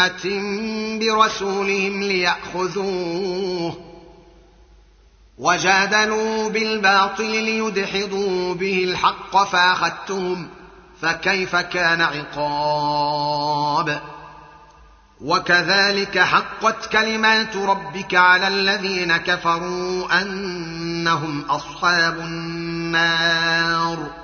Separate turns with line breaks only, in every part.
امه برسولهم ليأخذوه وجادلوا بالباطل ليدحضوا به الحق فأخذتهم فكيف كان عقاب؟ وكذلك حقت كلمات ربك على الذين كفروا أنهم أصحاب النار.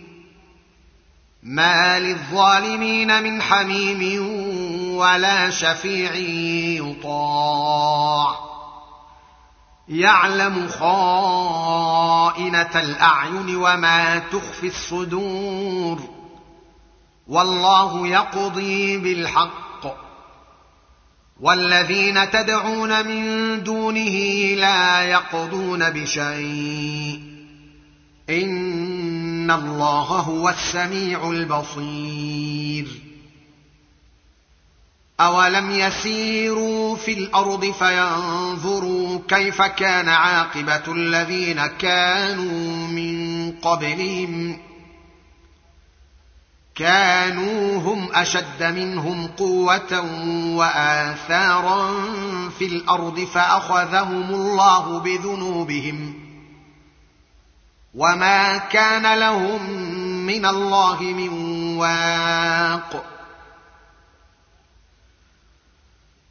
ما للظالمين من حميم ولا شفيع يطاع. يعلم خائنة الأعين وما تخفي الصدور. والله يقضي بالحق. والذين تدعون من دونه لا يقضون بشيء. ان الله هو السميع البصير اولم يسيروا في الأرض فينظروا كيف كان عاقبه الذين كانوا من قبلهم كانوا هم اشد منهم قوه واثارا في الأرض فاخذهم الله بذنوبهم وما كان لهم من الله من واق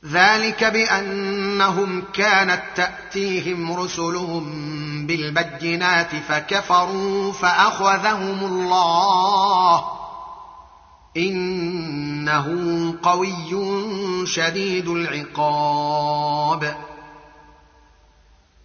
ذلك بانهم كانت تاتيهم رسلهم بالبينات فكفروا فاخذهم الله انه قوي شديد العقاب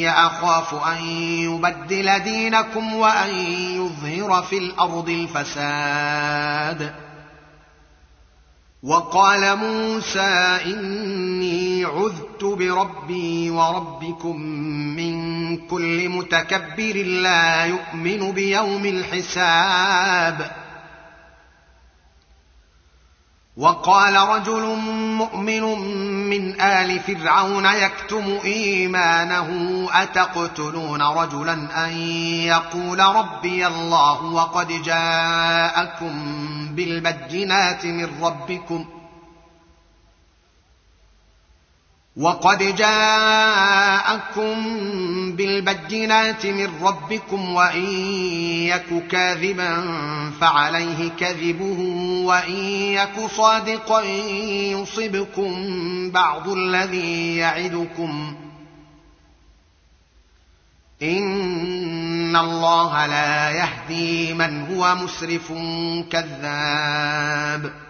اني أخاف أن يبدل دينكم وأن يظهر في الأرض الفساد. وقال موسى إني عذت بربي وربكم من كل متكبر لا يؤمن بيوم الحساب. وقال رجل مؤمن من آل فرعون يكتم إيمانه أتقتلون رجلا أن يقول ربي الله وقد جاءكم بالبينات من ربكم ۖ وقد جاءكم بالبينات من ربكم وإن يك كاذبا فعليه كذبه وإن يك صادقا يصبكم بعض الذي يعدكم إن الله لا يهدي من هو مسرف كذاب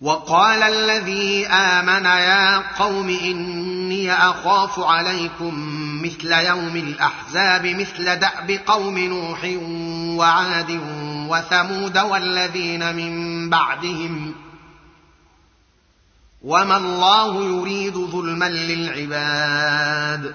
وقال الذي آمن يا قوم إني أخاف عليكم مثل يوم الأحزاب مثل دأب قوم نوح وعاد وثمود والذين من بعدهم. وما الله يريد ظلما للعباد.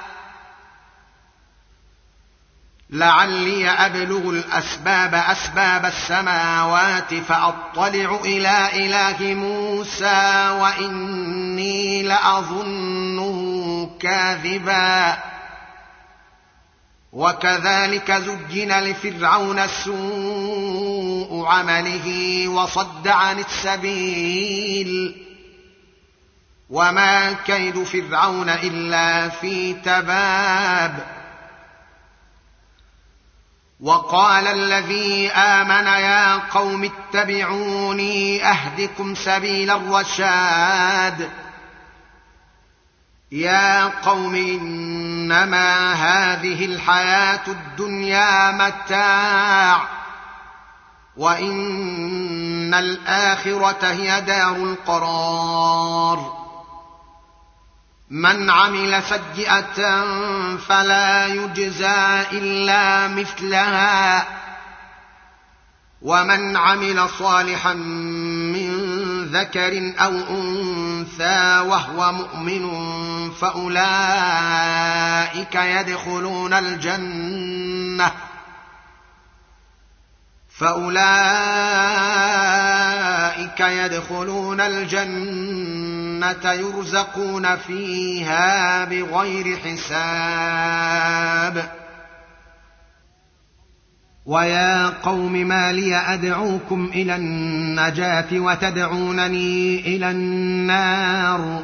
لعلي أبلغ الأسباب أسباب السماوات فأطلع إلى إله موسى وإني لأظنه كاذبا. وكذلك زجن لفرعون سوء عمله وصد عن السبيل. وما كيد فرعون إلا في تباب. وقال الذي آمن يا قوم اتبعوني أهدكم سبيل الرشاد. يا قوم إنما هذه الحياة الدنيا متاع وإن الآخرة هي دار القرار. من عمل سيئة فلا يجزى إلا مثلها. ومن عمل صالحا من ذكر أو أنثى وهو مؤمن فأولئك يدخلون الجنة. فأولئك يدخلون الجنة. يرزقون فيها بغير حساب. ويا قوم ما لي أدعوكم إلى النجاة وتدعونني إلى النار؟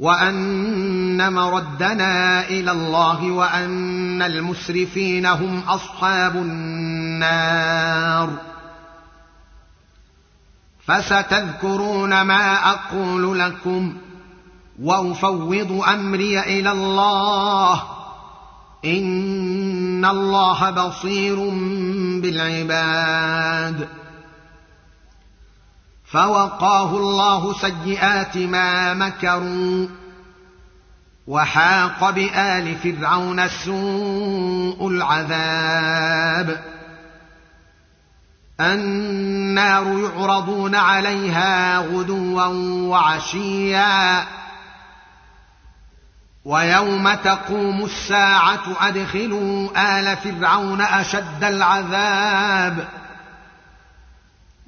وأن مردنا إلى الله وأن المسرفين هم أصحاب النار. فستذكرون ما أقول لكم وأفوض أمري إلى الله. إن الله بصير بالعباد. فوقاه الله سيئات ما مكروا وحاق بآل فرعون سوء العذاب النار يعرضون عليها غدوا وعشيا ويوم تقوم الساعة أدخلوا آل فرعون أشد العذاب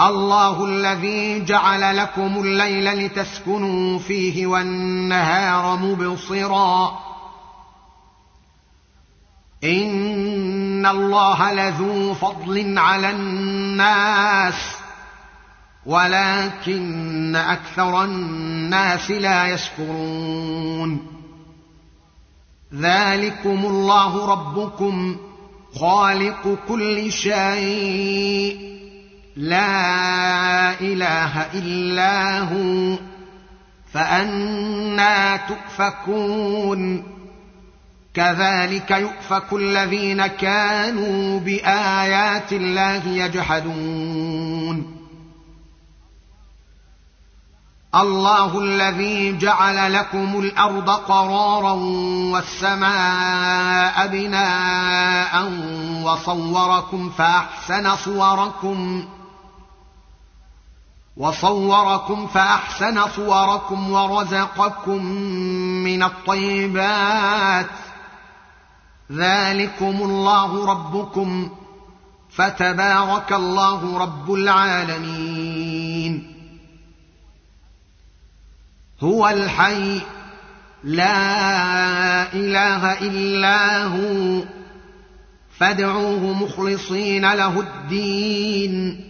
الله الذي جعل لكم الليل لتسكنوا فيه والنهار مبصرا. إن الله لذو فضل على الناس ولكن أكثر الناس لا يشكرون. ذلكم الله ربكم خالق كل شيء. لا إله إلا هو فأنا تؤفكون. كذلك يؤفك الذين كانوا بآيات الله يجحدون. الله الذي جعل لكم الأرض قرارا والسماء بناء وصوركم فأحسن صوركم. وصوركم فأحسن صوركم ورزقكم من الطيبات. ذلكم الله ربكم. فتبارك الله رب العالمين. هو الحي لا إله إلا هو. فادعوه مخلصين له الدين.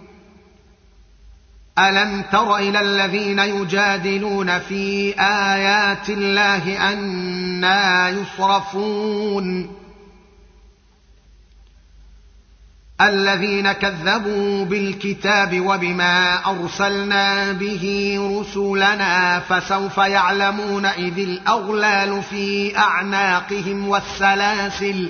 ألم تر إلى الذين يجادلون في آيات الله أنا يصرفون؟ الذين كذبوا بالكتاب وبما أرسلنا به رسلنا فسوف يعلمون إذ الأغلال في أعناقهم والسلاسل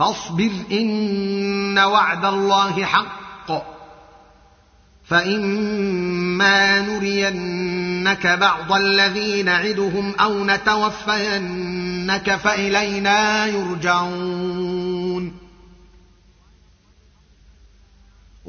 فاصبر إن وعد الله حق فإما نرينك بعض الذي نعدهم أو نتوفينك فإلينا يرجعون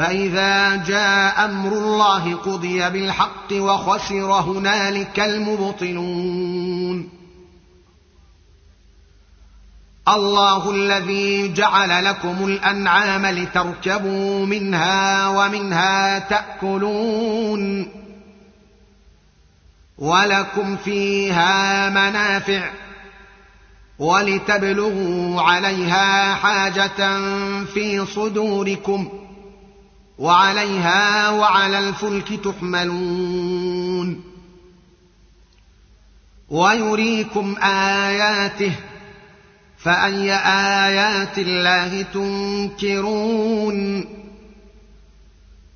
فإذا جاء أمر الله قضي بالحق وخسر هنالك المبطلون. الله الذي جعل لكم الأنعام لتركبوا منها ومنها تأكلون. ولكم فيها منافع. ولتبلغوا عليها حاجة في صدوركم. وعليها وعلى الفلك تحملون. ويريكم آياته فأي آيات الله تنكرون؟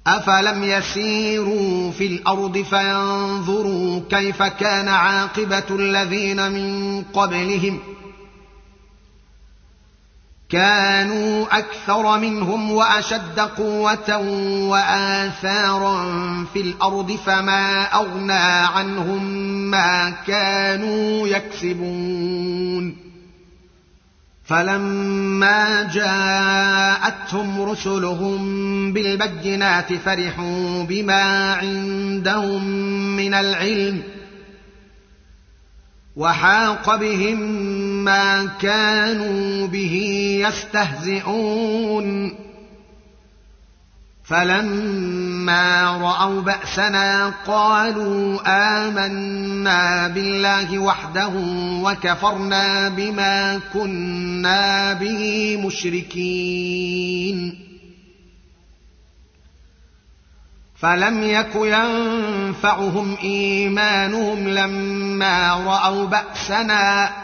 أفلم يسيروا في الأرض فينظروا كيف كان عاقبة الذين من قبلهم؟ كانوا أكثر منهم وأشد قوة وآثارا في الأرض فما أغنى عنهم ما كانوا يكسبون. فلما جاءتهم رسلهم بالبينات فرحوا بما عندهم من العلم وحاق بهم ما كانوا به يستهزئون. فلما رأوا بأسنا قالوا آمنا بالله وحده وكفرنا بما كنا به مشركين. فلم يك ينفعهم إيمانهم لما رأوا بأسنا